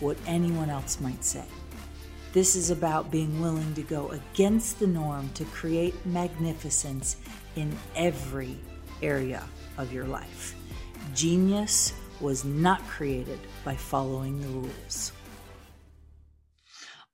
what anyone else might say. This is about being willing to go against the norm to create magnificence in every area of your life. Genius was not created by following the rules.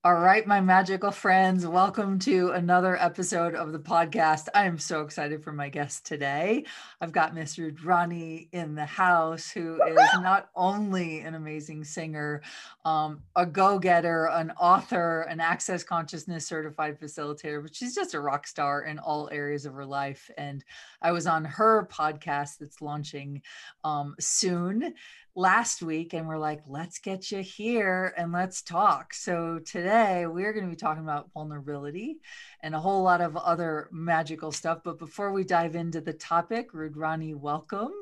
All right, my magical friends, welcome to another episode of the podcast. I am so excited for my guest today. I've got Miss Rudrani in the house, who is not only an amazing singer, um, a go getter, an author, an access consciousness certified facilitator, but she's just a rock star in all areas of her life. And I was on her podcast that's launching um, soon last week and we're like, let's get you here and let's talk. So today we're going to be talking about vulnerability and a whole lot of other magical stuff. But before we dive into the topic, Rudrani, welcome.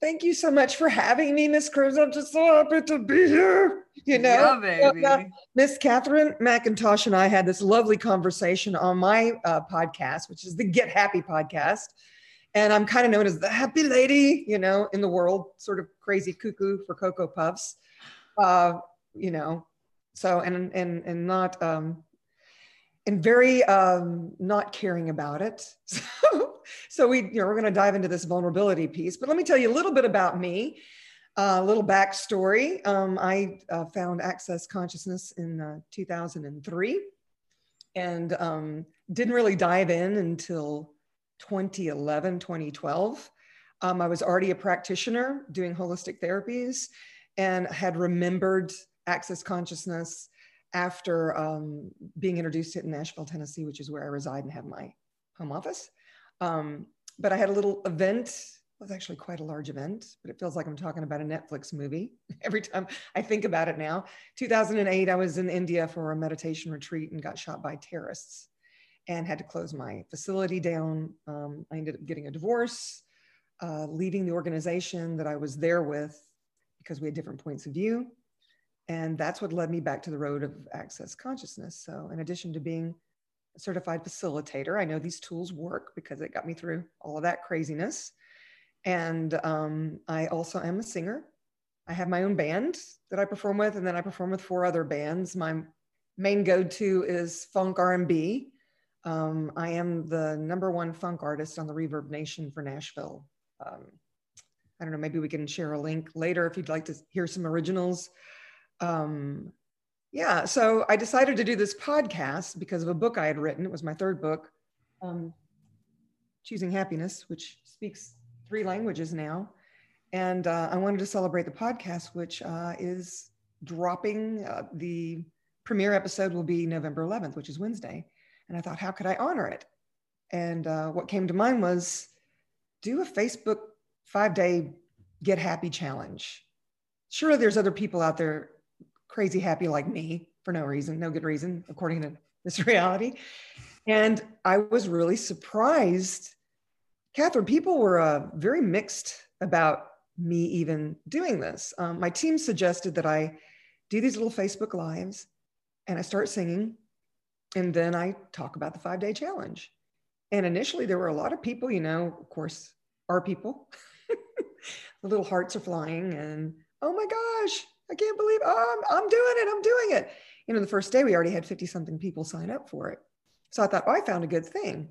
Thank you so much for having me, Miss Cruz. I'm just so happy to be here. You know, yeah, baby. Miss Katherine McIntosh and I had this lovely conversation on my uh, podcast, which is the Get Happy podcast and I'm kind of known as the happy lady, you know, in the world, sort of crazy cuckoo for Cocoa Puffs, uh, you know. So and and and not um, and very um, not caring about it. So so we you know we're going to dive into this vulnerability piece, but let me tell you a little bit about me. Uh, a little backstory. Um, I uh, found Access Consciousness in uh, 2003 and um, didn't really dive in until 2011, 2012. Um, I was already a practitioner doing holistic therapies and had remembered access consciousness after um, being introduced to it in Nashville, Tennessee, which is where I reside and have my home office. Um, but I had a little event. It was actually quite a large event, but it feels like I'm talking about a Netflix movie every time I think about it now. 2008, I was in India for a meditation retreat and got shot by terrorists and had to close my facility down. Um, I ended up getting a divorce, uh, leaving the organization that I was there with because we had different points of view. And that's what led me back to the road of access consciousness. So, in addition to being a certified facilitator, I know these tools work because it got me through all of that craziness. And um, I also am a singer. I have my own band that I perform with, and then I perform with four other bands. My main go-to is funk R&B, um, I am the number one funk artist on the ReverbNation for Nashville. Um, I don't know, maybe we can share a link later if you'd like to hear some originals. Um, yeah, so I decided to do this podcast because of a book I had written. It was my third book, um, Choosing Happiness, which speaks three languages now. And uh, I wanted to celebrate the podcast, which uh, is dropping. Uh, the premiere episode will be November 11th, which is Wednesday. And I thought, how could I honor it? And uh, what came to mind was do a Facebook five day get happy challenge. Surely there's other people out there crazy happy like me for no reason, no good reason, according to this reality. And I was really surprised. Katherine, people were uh, very mixed about me even doing this. Um, my team suggested that I do these little Facebook lives and I start singing and then I talk about the five day challenge. And initially, there were a lot of people, you know, of course, our people. the little hearts are flying, and oh my gosh, I can't believe oh, I'm, I'm doing it. I'm doing it. You know, the first day we already had 50 something people sign up for it. So I thought, oh, I found a good thing.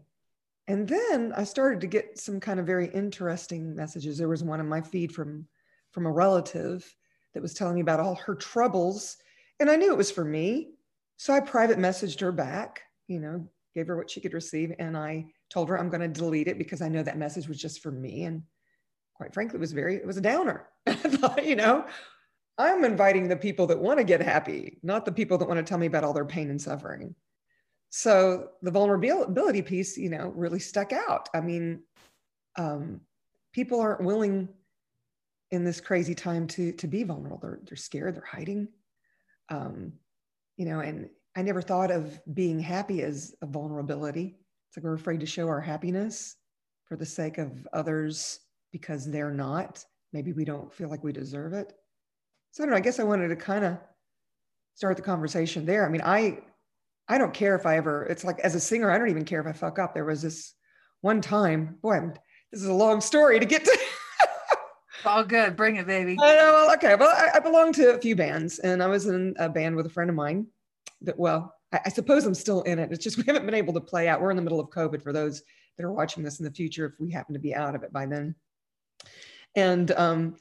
And then I started to get some kind of very interesting messages. There was one in my feed from from a relative that was telling me about all her troubles. And I knew it was for me so I private messaged her back, you know, gave her what she could receive. And I told her I'm going to delete it because I know that message was just for me. And quite frankly, it was very, it was a downer. I thought, you know, I'm inviting the people that want to get happy, not the people that want to tell me about all their pain and suffering. So the vulnerability piece, you know, really stuck out. I mean, um, people aren't willing in this crazy time to to be vulnerable. They're they're scared. They're hiding. Um, you know, and I never thought of being happy as a vulnerability. It's like we're afraid to show our happiness for the sake of others because they're not. Maybe we don't feel like we deserve it. So I don't know. I guess I wanted to kind of start the conversation there. I mean, I I don't care if I ever. It's like as a singer, I don't even care if I fuck up. There was this one time. Boy, I'm, this is a long story to get to. All good. Bring it, baby. Well, okay. Well, I, I belong to a few bands, and I was in a band with a friend of mine. That well, I, I suppose I'm still in it. It's just we haven't been able to play out. We're in the middle of COVID. For those that are watching this in the future, if we happen to be out of it by then, and um,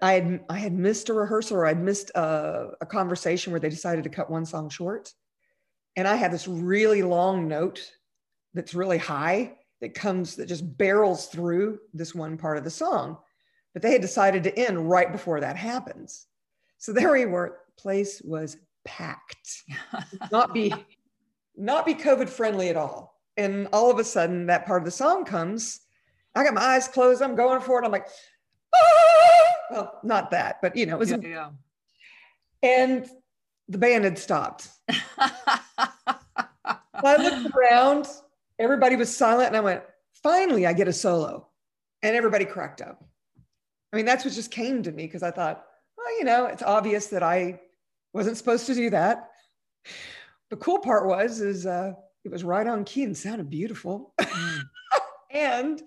I had I had missed a rehearsal or I'd missed a, a conversation where they decided to cut one song short, and I had this really long note that's really high that comes that just barrels through this one part of the song but they had decided to end right before that happens. So there we were. Place was packed. not be not be COVID friendly at all. And all of a sudden, that part of the song comes. I got my eyes closed. I'm going for it. I'm like, ah! well, not that, but you know, it was. Yeah, yeah. And the band had stopped. I looked around. Everybody was silent, and I went, "Finally, I get a solo," and everybody cracked up. I mean, that's what just came to me because I thought, well, you know, it's obvious that I wasn't supposed to do that. The cool part was, is uh, it was right on key and sounded beautiful. Mm. and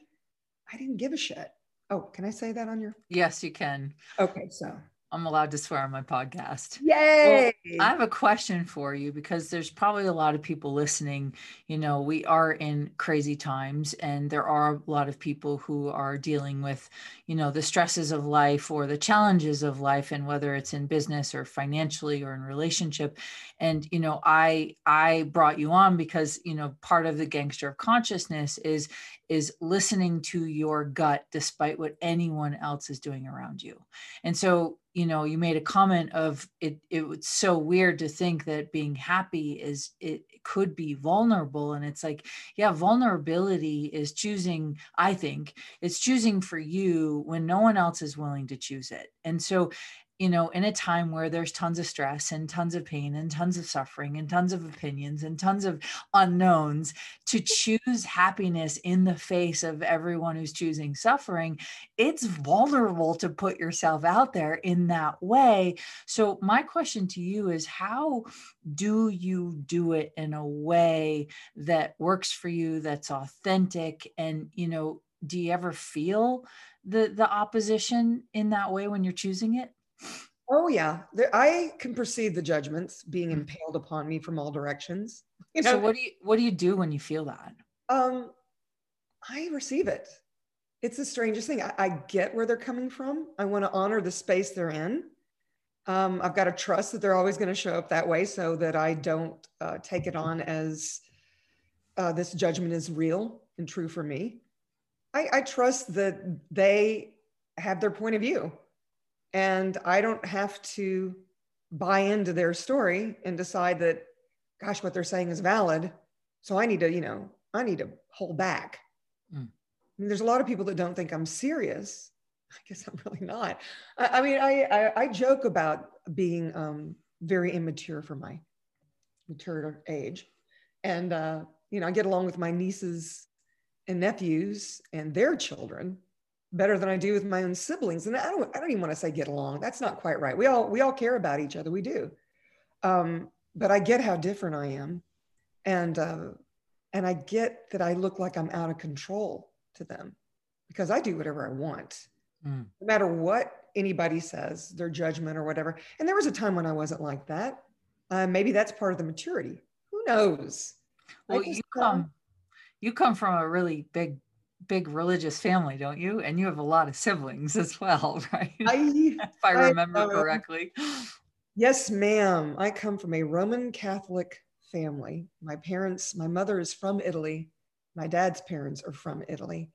I didn't give a shit. Oh, can I say that on your? Yes, you can. Okay, so I'm allowed to swear on my podcast. Yay! Well, I have a question for you because there's probably a lot of people listening. You know, we are in crazy times, and there are a lot of people who are dealing with, you know, the stresses of life or the challenges of life, and whether it's in business or financially or in relationship. And you know, I I brought you on because you know part of the gangster of consciousness is is listening to your gut despite what anyone else is doing around you. And so you know you made a comment of it it was so weird to think that being happy is it could be vulnerable and it's like yeah vulnerability is choosing i think it's choosing for you when no one else is willing to choose it and so you know, in a time where there's tons of stress and tons of pain and tons of suffering and tons of opinions and tons of unknowns, to choose happiness in the face of everyone who's choosing suffering, it's vulnerable to put yourself out there in that way. So, my question to you is how do you do it in a way that works for you, that's authentic? And, you know, do you ever feel the the opposition in that way when you're choosing it Oh yeah, there, I can perceive the judgments being impaled upon me from all directions. You know? So what do you what do you do when you feel that? Um, I receive it. It's the strangest thing. I, I get where they're coming from. I want to honor the space they're in. Um, I've got to trust that they're always going to show up that way, so that I don't uh, take it on as uh, this judgment is real and true for me. I, I trust that they have their point of view and I don't have to buy into their story and decide that, gosh, what they're saying is valid. So I need to, you know, I need to hold back. Mm. I mean, there's a lot of people that don't think I'm serious. I guess I'm really not. I, I mean, I, I, I joke about being um, very immature for my mature age, and uh, you know, I get along with my nieces and nephews and their children better than I do with my own siblings. And I don't, I don't even want to say get along. That's not quite right. We all, we all care about each other. We do. Um, but I get how different I am. And, uh, and I get that I look like I'm out of control to them because I do whatever I want, mm. no matter what anybody says, their judgment or whatever. And there was a time when I wasn't like that. Uh, maybe that's part of the maturity. Who knows? Well, you come, you come from a really big big religious family, don't you? And you have a lot of siblings as well, right? I, if I remember I, correctly. Yes, ma'am. I come from a Roman Catholic family. My parents, my mother is from Italy. My dad's parents are from Italy,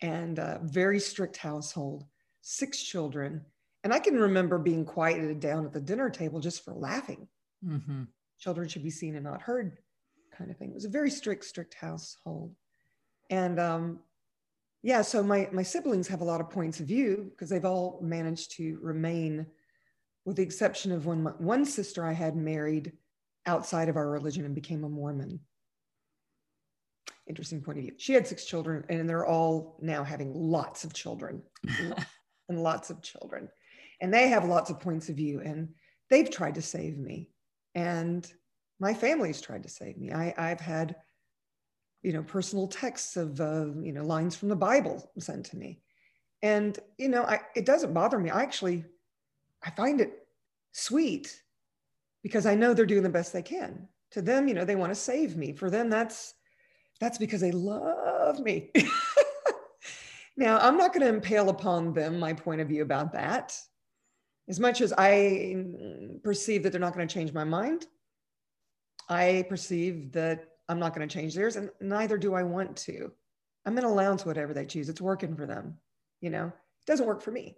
and a very strict household, six children. And I can remember being quieted down at the dinner table just for laughing. Mm-hmm. Children should be seen and not heard, kind of thing. It was a very strict, strict household. And um, yeah, so my, my siblings have a lot of points of view because they've all managed to remain, with the exception of my, one sister I had married outside of our religion and became a Mormon. Interesting point of view. She had six children, and they're all now having lots of children and lots of children. And they have lots of points of view, and they've tried to save me. And my family's tried to save me. I, I've had, you know, personal texts of, uh, you know, lines from the Bible sent to me. And, you know, I, it doesn't bother me. I actually, I find it sweet because I know they're doing the best they can. To them, you know, they want to save me. For them, that's that's because they love me. now, I'm not going to impale upon them my point of view about that. As much as I perceive that they're not going to change my mind, I perceive that I'm not going to change theirs, and neither do I want to. I'm going to allow to whatever they choose. It's working for them. You know, it doesn't work for me.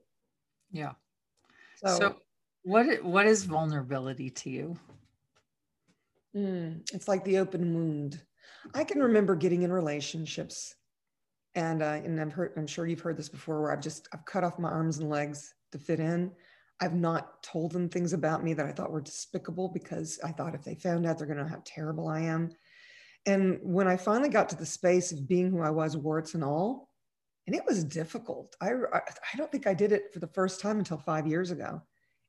Yeah. So, so what what is vulnerability to you? Mm, it's like the open wound. I can remember getting in relationships, and uh, and I've heard, I'm sure you've heard this before, where I've just I've cut off my arms and legs to fit in. I've not told them things about me that I thought were despicable because I thought if they found out, they're going to know how terrible I am. And when I finally got to the space of being who I was, warts and all, and it was difficult. I I don't think I did it for the first time until five years ago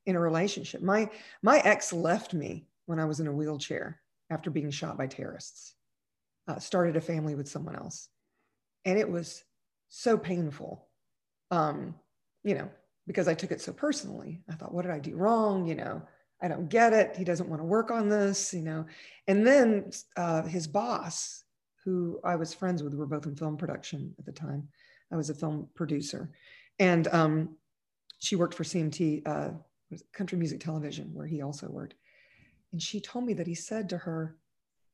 in a relationship. My my ex left me when I was in a wheelchair after being shot by terrorists. Uh, started a family with someone else, and it was so painful. Um, you know, because I took it so personally. I thought, what did I do wrong? You know, I don't get it. He doesn't want to work on this. You know, and then uh, his boss, who I was friends with, we were both in film production at the time. I was a film producer, and um, she worked for CMT. Uh, country music television, where he also worked. And she told me that he said to her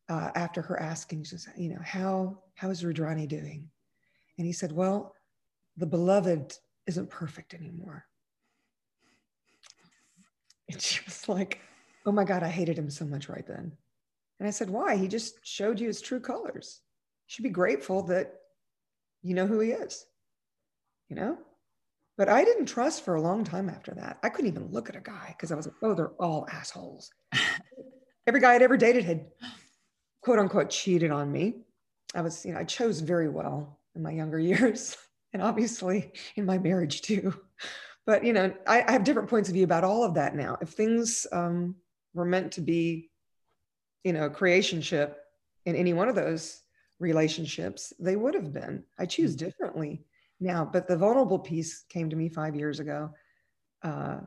uh, after her asking, just, you know, how how is Rudrani doing? And he said, well, the beloved isn't perfect anymore. And she was like, oh my God, I hated him so much right then. And I said, why? He just showed you his true colors. You should be grateful that you know who he is, you know? But I didn't trust for a long time after that. I couldn't even look at a guy because I was like, oh, they're all assholes. Every guy I'd ever dated had quote unquote cheated on me. I was, you know, I chose very well in my younger years and obviously in my marriage too. But, you know, I, I have different points of view about all of that now. If things um, were meant to be, you know, creationship in any one of those relationships, they would have been. I choose mm-hmm. differently now. But the vulnerable piece came to me five years ago. Uh,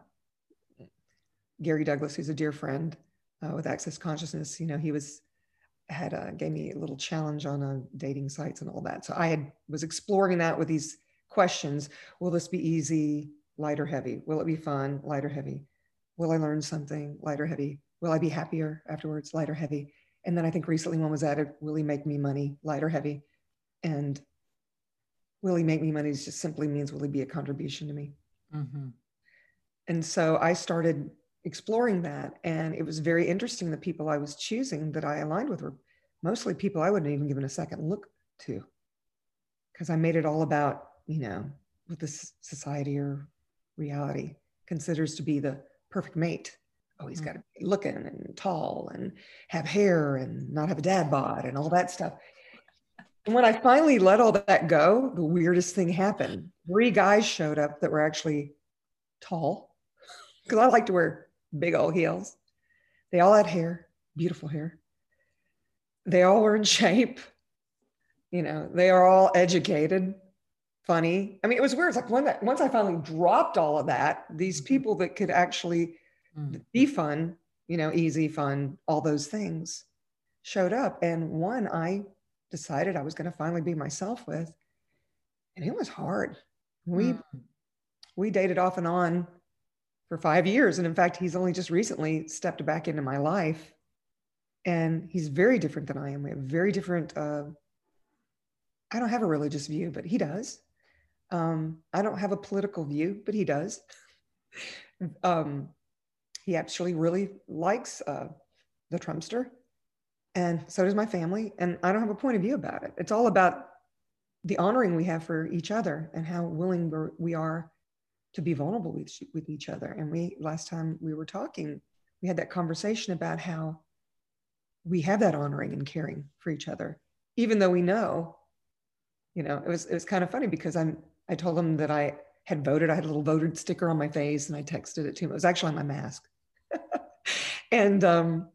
Gary Douglas, who's a dear friend uh, with Access Consciousness, you know, he was had uh, gave me a little challenge on uh, dating sites and all that. So I had was exploring that with these questions. Will this be easy, light or heavy? Will it be fun, light or heavy? Will I learn something, light or heavy? Will I be happier afterwards, light or heavy? And then I think recently one was added, will he make me money, light or heavy? And will he make me money just simply means will he be a contribution to me mm-hmm. and so i started exploring that and it was very interesting the people i was choosing that i aligned with were mostly people i wouldn't even given a second look to because i made it all about you know with this society or reality considers to be the perfect mate oh he's mm-hmm. got to be looking and tall and have hair and not have a dad bod and all that stuff and when I finally let all that go, the weirdest thing happened. Three guys showed up that were actually tall because I like to wear big old heels. They all had hair, beautiful hair. They all were in shape. You know, they are all educated, funny. I mean, it was weird. It's like when that, once I finally dropped all of that, these mm-hmm. people that could actually mm. be fun, you know, easy, fun, all those things showed up. And one I decided I was going to finally be myself with. And it was hard. We mm. we dated off and on for 5 years and in fact he's only just recently stepped back into my life and he's very different than I am. We have very different uh, I don't have a religious view, but he does. Um, I don't have a political view, but he does. um, he actually really likes uh, the Trumpster and so does my family and i don't have a point of view about it it's all about the honoring we have for each other and how willing we are to be vulnerable with, with each other and we last time we were talking we had that conversation about how we have that honoring and caring for each other, even though we know, you know, it was it was kind of funny because I'm I told him that I had voted. I had a little voted sticker on my face and I texted it to him. It was actually on my mask. and um,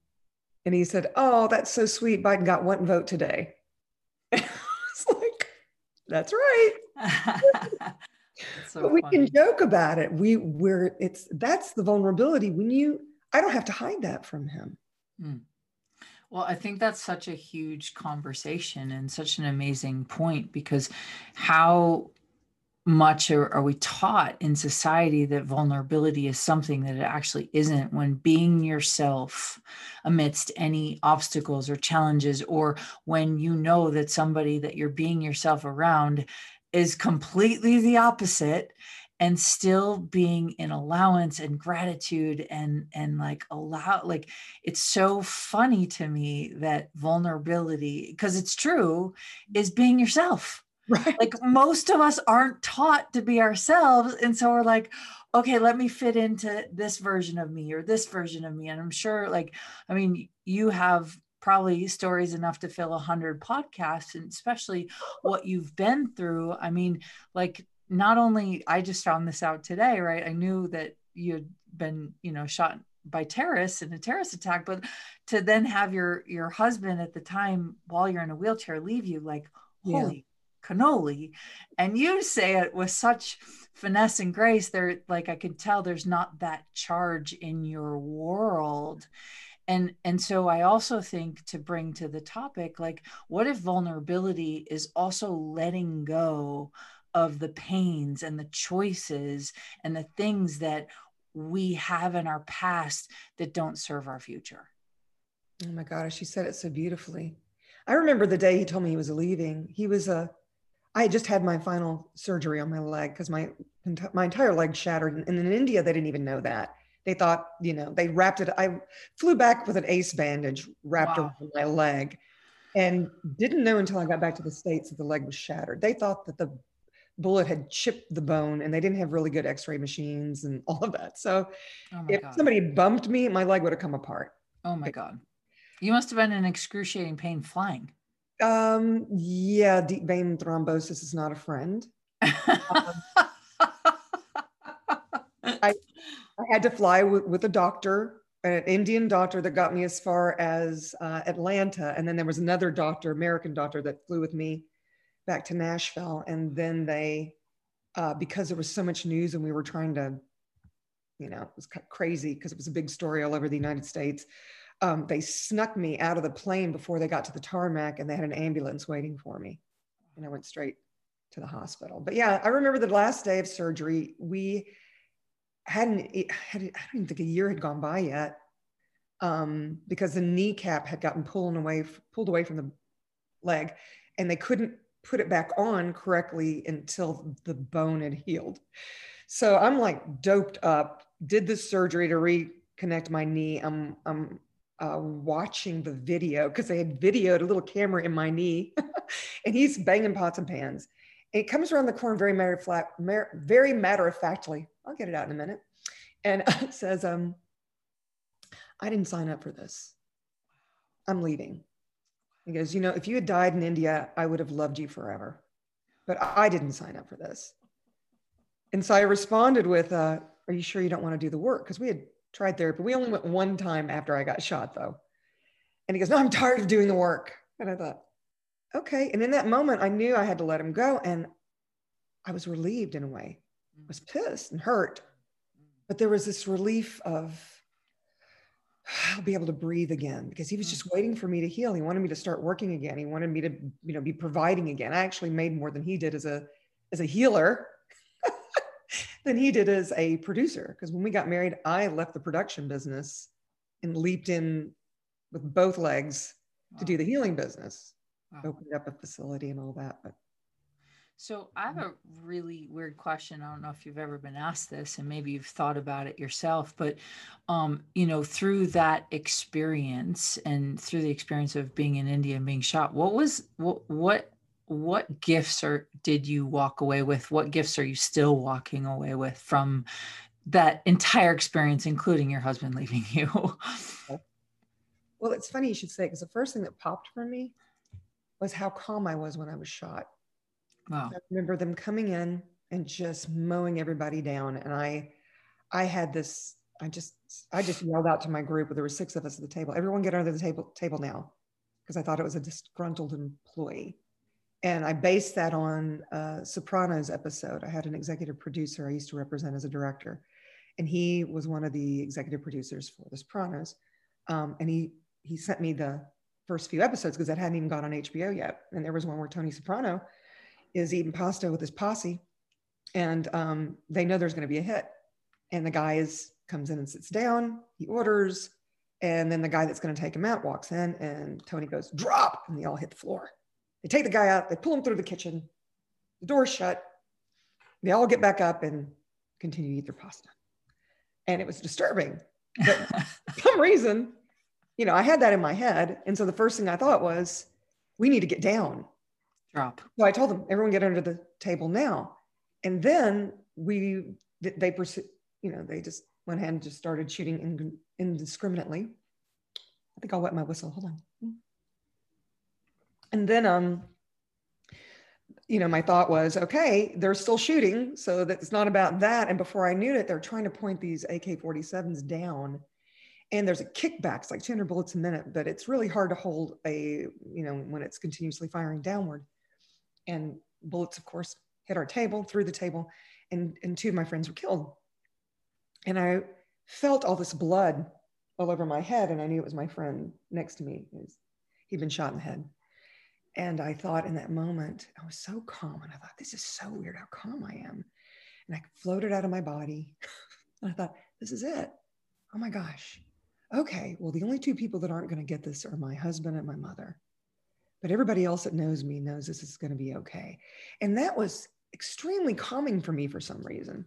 and he said, Oh, that's so sweet. Biden got one vote today. it's like, that's right. so but we funny. can joke about it. We we're it's that's the vulnerability when you I don't have to hide that from him. Mm. Well, I think that's such a huge conversation and such an amazing point because how much are, are, we taught in society that vulnerability is something that it actually isn't when being yourself amidst any obstacles or challenges or when you know that somebody that you're being yourself around is completely the opposite and still being in allowance and gratitude and and like allow like it's so funny to me that vulnerability because it's true is being yourself Right. Like most of us aren't taught to be ourselves. And so we're like, okay, let me fit into this version of me or this version of me. And I'm sure, like, I mean, you have probably stories enough to fill a hundred podcasts and especially what you've been through. I mean, like, not only I just found this out today, right? I knew that you'd been, you know, shot by terrorists in a terrorist attack, but to then have your your husband at the time while you're in a wheelchair leave you, like, holy cannoli. And you say it with such finesse and grace there like i can tell there's not that charge in your world. And and so i also think to bring to the topic like what if vulnerability is also letting go of the pains and the choices and the things that we have in our past that don't serve our future? Oh my gosh she said it so beautifully. I remember the day he told me he was leaving. He was a I just had my final surgery on my leg because my my entire leg shattered. And in India, they didn't even know that. They thought, you know, they wrapped it. I flew back with an ace bandage wrapped wow. around my leg, and didn't know until I got back to the states that the leg was shattered. They thought that the bullet had chipped the bone, and they didn't have really good X-ray machines and all of that. So, oh if God. somebody bumped me, my leg would have come apart. Oh my God! You must have been in excruciating pain flying. Um, yeah, deep vein thrombosis is not a friend. um, I, I had to fly with, with a doctor, an Indian doctor that got me as far as uh, Atlanta. And then there was another doctor, American doctor, that flew with me back to Nashville. And then they, uh, because there was so much news and we were trying to, you know, it was crazy because it was a big story all over the United States um, they snuck me out of the plane before they got to the tarmac and they had an ambulance waiting for me. And I went straight to the hospital. But yeah, I remember the last day of surgery, we hadn't, had, I don't even think a year had gone by yet um, because the kneecap had gotten pulled away, pulled away from the leg and they couldn't put it back on correctly until the bone had healed. So I'm like doped up, did the surgery to reconnect my knee. I'm, I'm uh, watching the video because they had videoed a little camera in my knee and he's banging pots and pans. And it comes around the corner very matter of fact, very matter of factly. I'll get it out in a minute. And it says, um, I didn't sign up for this. I'm leaving. He goes, you know, if you had died in India, I would have loved you forever. But I didn't sign up for this. And so I responded with, uh, are you sure you don't want to do the work? Because we had tried therapy. We only went one time after I got shot, though. And he goes, No, I'm tired of doing the work. And I thought, Okay. And in that moment, I knew I had to let him go. And I was relieved in a way. I was pissed and hurt. But there was this relief of, I'll be able to breathe again because he was just mm-hmm. waiting for me to heal. He wanted me to start working again. He wanted me to, you know, be providing again. I actually made more than he did as a as a healer than he did as a producer. Because when we got married, I left the production business and leaped in with both legs wow. to do the healing business, wow. opened up a facility and all that. But so I have a really weird question. I don't know if you've ever been asked this, and maybe you've thought about it yourself. But um, you know, through that experience and through the experience of being in India and being shot, what was what what what gifts are did you walk away with what gifts are you still walking away with from that entire experience including your husband leaving you Well, it's funny you should say because the first thing that popped for me was how calm I was when I was shot. Wow. I remember them coming in and just mowing everybody down. And I, I had this, I just, I just yelled out to my group, there were six of us at the table, everyone get under the table, table now. Because I thought it was a disgruntled employee. And I based that on Sopranos episode. I had an executive producer I used to represent as a director. And he was one of the executive producers for The Sopranos. Um, and he, he sent me the first few episodes because that hadn't even gone on HBO yet. And there was one where Tony Soprano is eating pasta with his posse, and um, they know there's going to be a hit. And the guy is comes in and sits down. He orders, and then the guy that's going to take him out walks in, and Tony goes drop, and they all hit the floor. They take the guy out. They pull him through the kitchen. The door's shut. They all get back up and continue to eat their pasta. And it was disturbing. But for some reason, you know, I had that in my head. And so the first thing I thought was, we need to get down. Drop. So I told them, everyone get under the table now. And then we, they, pursue, you know, they just went ahead and just started shooting indiscriminately. I think I'll wet my whistle. Hold on. And then, um, you know, my thought was, okay, they're still shooting, so that's not about that. And before I knew it, they're trying to point these AK-47s down. And there's a kickback it's like 200 bullets a minute but it's really hard to hold a you know when it's continuously firing downward. And bullets of course hit our table through the table and and two of my friends were killed. And i felt all this blood all over my head and i knew it was my friend next to me. He'd been shot in the head and i thought in that moment i was so calm and i thought this is so weird how calm i am and i floated out of my body and i thought this is it oh my gosh okay, well, the only two people that aren't going to get this are my husband and my mother. But everybody else that knows me knows this is going to be okay. And that was extremely calming for me for some reason.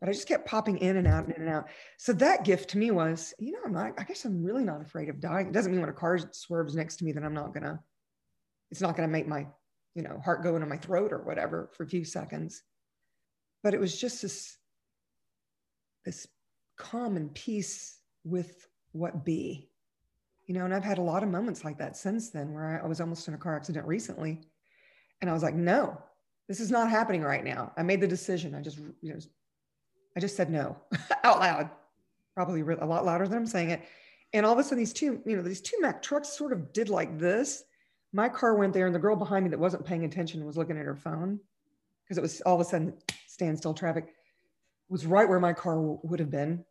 But I just kept popping in and out and in and out. So that gift to me was, you know, I'm not, I guess I'm really not afraid of dying. It doesn't mean when a car swerves next to me that I'm not going to, it's not going to make my, you know, heart go into my throat or whatever for a few seconds. But it was just this, this calm and peace with what be you know and i've had a lot of moments like that since then where i, was almost in a car accident recently and i was like no this is not happening right now. I made the decision. I just you know i just said no out loud probably a lot louder than i'm saying it. And all of a sudden these two you know these two mack trucks sort of did like this my car went there and the girl behind me that wasn't paying attention was looking at her phone because it was all of a sudden standstill traffic was right where my car w- would have been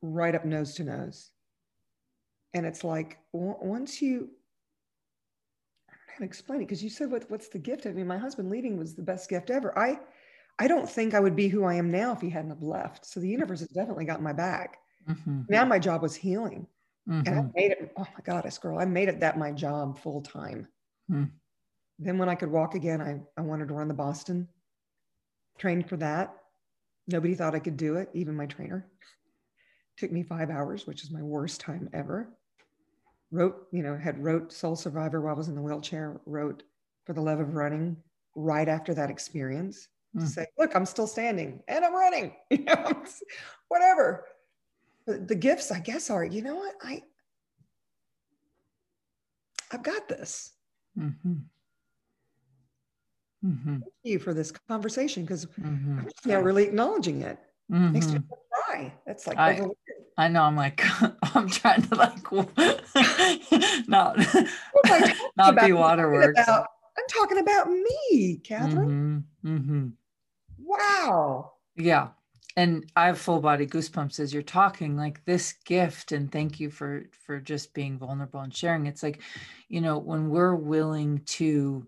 right up nose to nose. And it's like once you, I don't know how to explain it because you said what, what's the gift? I mean, my husband leaving was the best gift ever. I, I don't think I would be who I am now if he hadn't have left. So the universe has definitely got my back. Mm-hmm. Now my job was healing. Mm-hmm. And I made it, oh my God, goddess girl, I made it that my job full time. Mm. Then when I could walk again, I, I wanted to run the Boston, trained for that. Nobody thought I could do it, even my trainer. Took me five hours, which is my worst time ever. Wrote, you know, had wrote Soul Survivor while I was in the wheelchair, wrote For the Love of Running right after that experience mm. to say, look, I'm still standing and I'm running, you know, whatever. The gifts, I guess, are, you know what? I I've got this. Mm-hmm. Mm-hmm. Thank you for this conversation because mm-hmm. I'm just now really acknowledging it. Makes me mm-hmm. cry. That's like I, I know. I'm like, I'm trying to like not not be waterworks. About, I'm talking about me, Katherine. Mm-hmm. Mm-hmm. Wow. Yeah. And I have full body goosebumps as you're talking, like this gift, and thank you for for just being vulnerable and sharing. It's like, you know, when we're willing to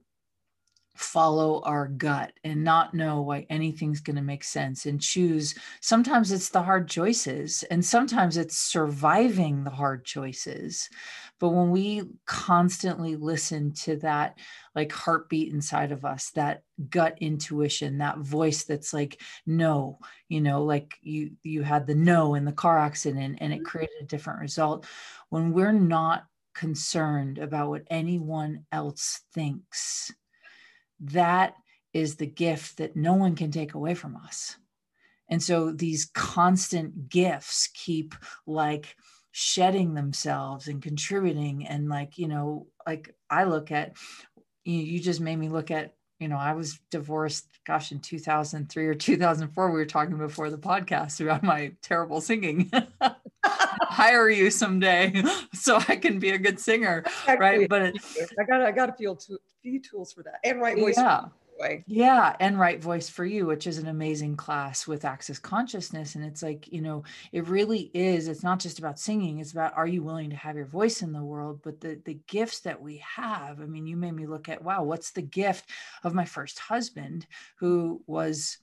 follow our gut and not know why anything's going to make sense and choose. Sometimes it's the hard choices, and sometimes it's surviving the hard choices. But when we constantly listen to that, like heartbeat inside of us, that gut intuition, that voice that's like, no, you know, like you you had the no in the car accident and it mm-hmm. created a different result. When we're not concerned about what anyone else thinks, that is the gift that no one can take away from us. And so these constant gifts keep like shedding themselves and contributing and like you know like i look at you, you just made me look at you know i was divorced gosh in 2003 or 2004 we were talking before the podcast about my terrible singing. Hire you someday so i can be a good singer Actually, right but it, i got i got a few, few tools for that and right voice yeah way. Yeah, and right voice for you, which is an amazing class with Access Consciousness. And it's like, you know, it really is. It's not just about singing, it's about are you willing to have your voice in the world? But the the gifts that we have, I mean, you made me look at, wow, what's the gift of my first husband who was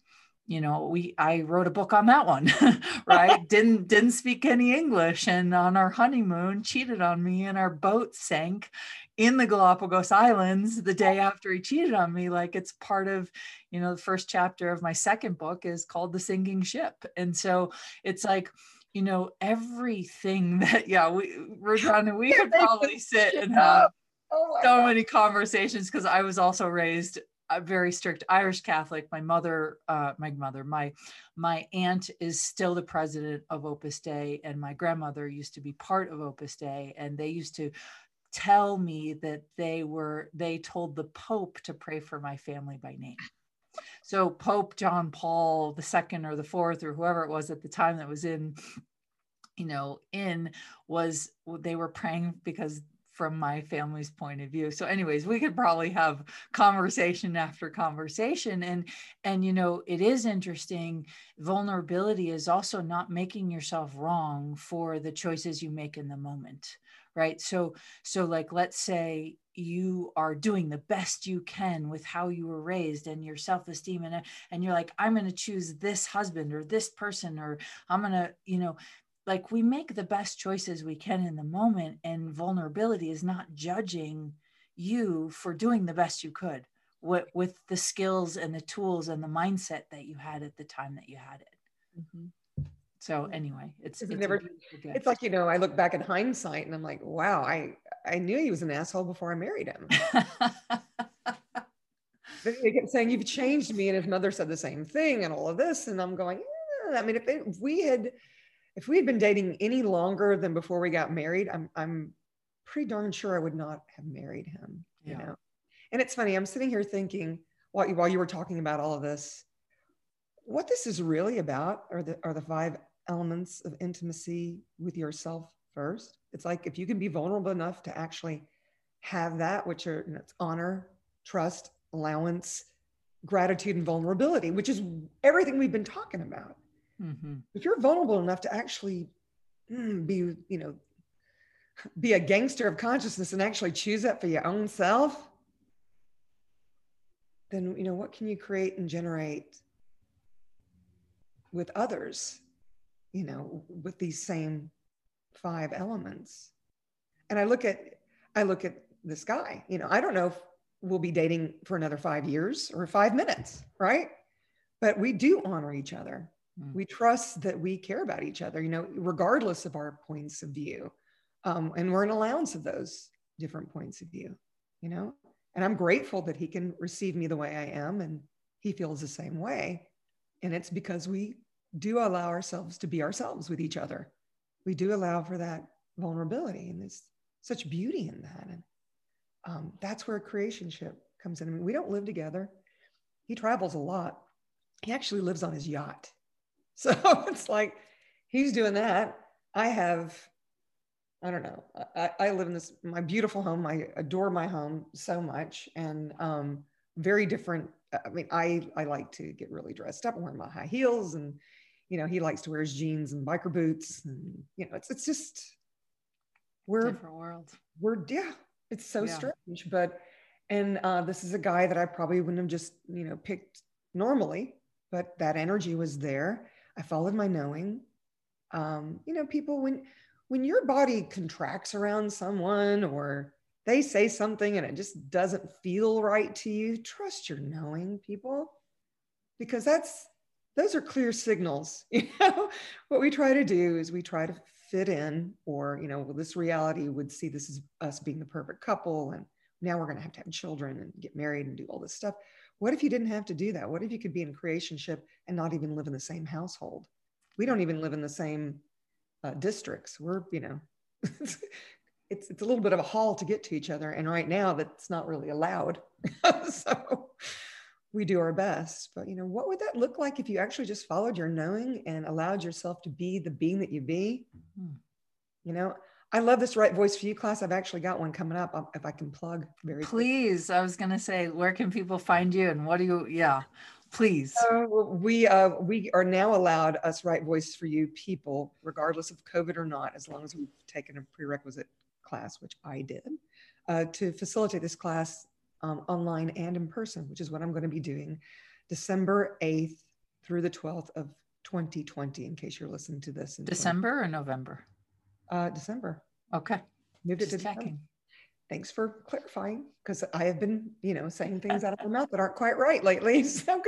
you know we i wrote a book on that one right didn't didn't speak any english and on our honeymoon cheated on me and our boat sank in the galapagos islands the day after he cheated on me like it's part of you know the first chapter of my second book is called the sinking ship and so it's like you know everything that yeah we we're trying to we could probably sit and have oh so God. many conversations because i was also raised a very strict Irish Catholic. My mother, uh, my mother, my my aunt is still the president of Opus Dei, and my grandmother used to be part of Opus Dei, and they used to tell me that they were they told the Pope to pray for my family by name. So Pope John Paul the second or the fourth or whoever it was at the time that was in you know in was they were praying because from my family's point of view. So anyways we could probably have conversation after conversation. And and you know it is interesting vulnerability is also not making yourself wrong for the choices you make in the moment right so so like let's say you are doing the best you can with how you were raised and your self-esteem and and you're like i'm going to choose this husband or this person or i'm going to you know like we make the best choices we can in the moment and vulnerability is not judging you for doing the best you could with, with the skills and the tools and the mindset that you had at the time that you had it mm-hmm. So mm. anyway it's it's, never, it's like you know i look back in hindsight and i'm like wow i i knew he was an asshole before i married him they kept saying you've changed me and his mother said the same thing and all of this and i'm going eh, i mean if, it, if we had if we had been dating any longer than before we got married, I'm I'm pretty darn sure I would not have married him. You know, and it's funny. I'm sitting here thinking while you, while you were talking about all of this, what this is really about are the are the five elements of intimacy with yourself first. It's like if you can be vulnerable enough to actually have that, which are you know, it's honor, trust, allowance, gratitude, and vulnerability, which is everything we've been talking about. Mm-hmm. If you're vulnerable enough to actually mm, be, you know, be a gangster of consciousness and actually choose that for your own self, then you know what can you create and generate with others, you know, with these same five elements. And I look at I look at this guy, you know, I don't know if we'll be dating for another five years or five minutes, right? But we do honor each other. Mm. We trust that we care about each other, you know, regardless of our points of view. Um, and we're an allowance of those different points of view, you know. And I'm grateful that he can receive me the way I am and he feels the same way. And it's because we do allow ourselves to be ourselves with each other. We do allow for that vulnerability, and there's such beauty in that. And um, that's where creationship comes in. I mean, we don't live together. He travels a lot. He actually lives on his yacht. So it's like he's doing that. I have, I don't know. I, I live in this my beautiful home. I adore my home so much, and um, very different. I mean, I I like to get really dressed up, and wear my high heels, and you know, he likes to wear his jeans and biker boots, and you know, it's it's just we're different world. We're yeah, it's so yeah. strange, but and uh, this is a guy that I probably wouldn't have just you know picked normally, but that energy was there I followed my knowing. Um, you know, people when when your body contracts around someone or they say something and it just doesn't feel right to you, trust your knowing, people, because that's those are clear signals. You know, what we try to do is we try to fit in, or you know, well, this reality would see this as us being the perfect couple, and now we're going to have to have children and get married and do all this stuff. What if you didn't have to do that? What if you could be in creationship and not even live in the same household? We don't even live in the same uh, districts. We're, you know, it's, it's a little bit of a haul to get to each other. And right now that's not really allowed. so we do our best. But, you know, what would that look like if you actually just followed your knowing and allowed yourself to be the being that you be? Mm-hmm. You know, I love this right voice for you class. I've actually got one coming up. Um, if I can plug very. Please, quick. I was going to say, where can people find you, and what do you? Yeah, please. Uh, we uh, we are now allowed us right voice for you people, regardless of COVID or not, as long as we've taken a prerequisite class, which I did, uh, to facilitate this class um, online and in person, which is what I'm going to be doing, December eighth through the twelfth of 2020. In case you're listening to this in December or November. Uh, December. Okay. Moved Just it to checking. Thanks for clarifying because I have been, you know, saying things out of my mouth that aren't quite right lately. So,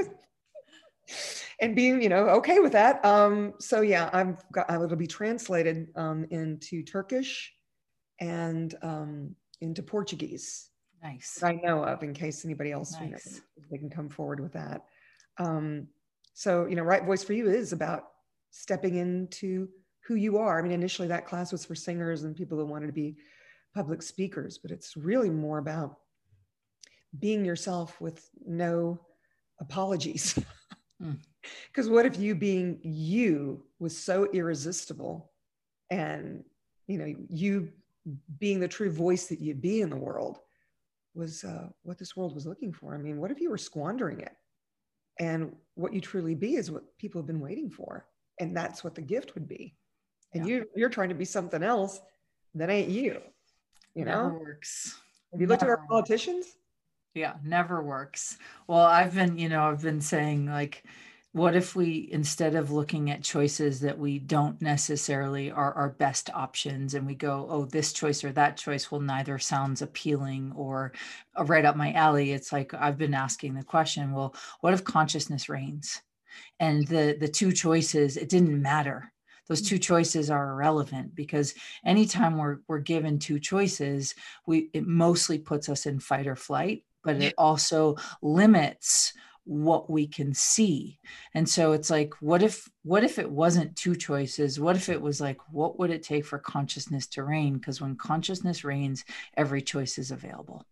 and being, you know, okay with that. Um, so yeah, I've got, it'll be translated um, into Turkish and um, into Portuguese. Nice. I know of in case anybody else, nice. you know, they can come forward with that. Um, so, you know, right voice for you is about stepping into who you are. I mean, initially that class was for singers and people who wanted to be public speakers, but it's really more about being yourself with no apologies. Because mm. what if you being you was so irresistible and, you know, you being the true voice that you be in the world was uh, what this world was looking for? I mean, what if you were squandering it? And what you truly be is what people have been waiting for. And that's what the gift would be and yeah. you you're trying to be something else that ain't you you know never works have you looked at our politicians yeah never works well i've been you know i've been saying like what if we instead of looking at choices that we don't necessarily are our best options and we go oh this choice or that choice well neither sounds appealing or uh, right up my alley it's like i've been asking the question well what if consciousness reigns? And the the two choices it didn't matter. Those mm. two choices are irrelevant because anytime we're, we're given two choices we it mostly puts us in fight or flight but it also limits what we can see and so it's like what if what if it wasn't two choices what if it was like what would it take for consciousness to reign because when consciousness reigns every choice is available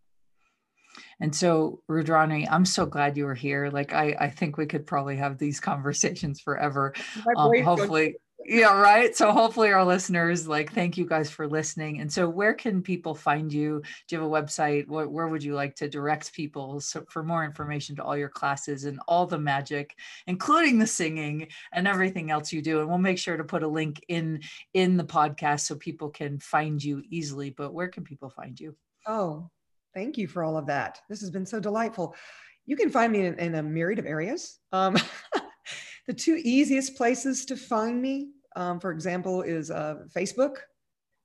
and so, Rudrani, I'm so glad you were here. Like, I, I think we could probably have these conversations forever. Um, hopefully, yeah right? So hopefully our listeners like thank you guys for listening. And so where can people find you? Do you have a website? What, where would you like to direct people so for more information to all your classes and all the magic including the singing and everything else you do? And we'll make sure to put a link in in the podcast so people can find you easily but where can people find you? Oh thank you for all of that. This has been so delightful. You can find me in, in a myriad of areas. Um, The two easiest places to find me, um, for example, is uh, Facebook,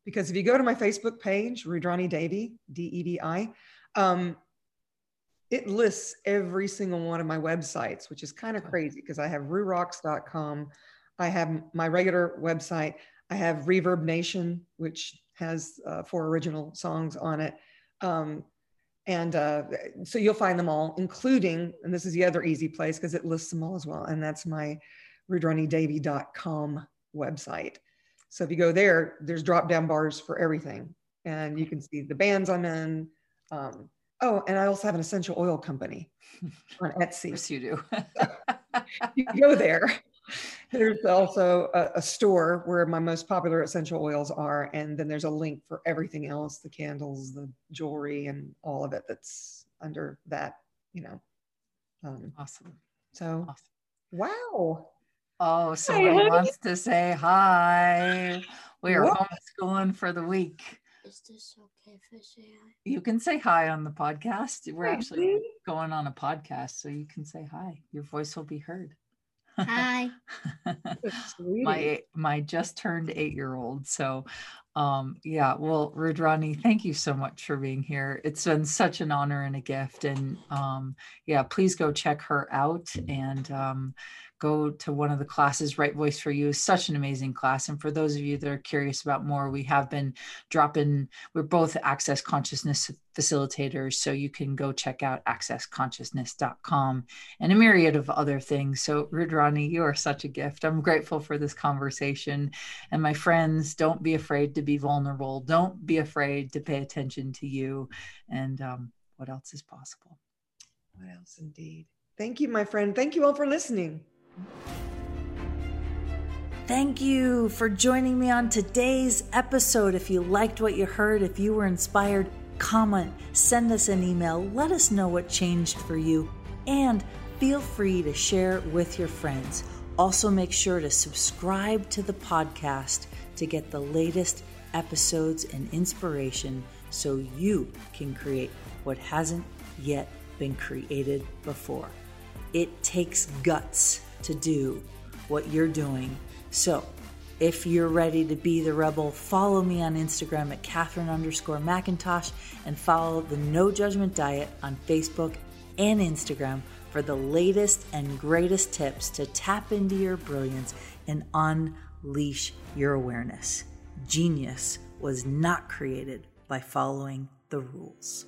because if you go to my Facebook page, Rudrani Devi, D E V I, um, it lists every single one of my websites, which is kind of crazy because I have rurocks.com. I have my regular website. I have ReverbNation, which has uh, four original songs on it. Um, and uh, so you'll find them all, including, and this is the other easy place because it lists them all as well. And that's my rudranidevi.com website. So if you go there, there's drop down bars for everything. And you can see the bands I'm in. Um, oh, and I also have an essential oil company on Etsy. Yes, you do. you go there there's also a, a, store where my most popular essential oils are. And then there's a link for everything else the candles, the jewelry, and all of it that's under that, you know. Um, awesome. So, awesome. wow. Oh, somebody hi, wants to say hi. We are what? homeschooling for the week. Is this okay if I say hi? You can say hi on the podcast. We're actually going on a podcast, so you can say hi. Your voice will be heard. Hi. my my just turned eight year old. So um yeah, well Rudrani, thank you so much for being here. It's been such an honor and a gift. And um yeah, please go check her out and um go to one of the classes. Right Voice for You is such an amazing class. And for those of you that are curious about more, we have been dropping, we're both Access Consciousness facilitators. So you can go check out accessconsciousness.com and a myriad of other things. So, Rudrani, you are such a gift. I'm grateful for this conversation. And my friends, don't be afraid to be vulnerable. Don't be afraid to pay attention to you and um, what else is possible. What else, indeed? Thank you, my friend. Thank you all for listening. Thank you for joining me on today's episode. If you liked what you heard, if you were inspired, comment, send us an email, let us know what changed for you, and feel free to share with your friends. Also, make sure to subscribe to the podcast to get the latest episodes and inspiration so you can create what hasn't yet been created before. It takes guts to do what you're doing. So, if you're ready to be the rebel, follow me on Instagram at Katherine underscore McIntosh and follow the No Judgment Diet on Facebook and Instagram for the latest and greatest tips to tap into your brilliance and unleash your awareness. Genius was not created by following the rules.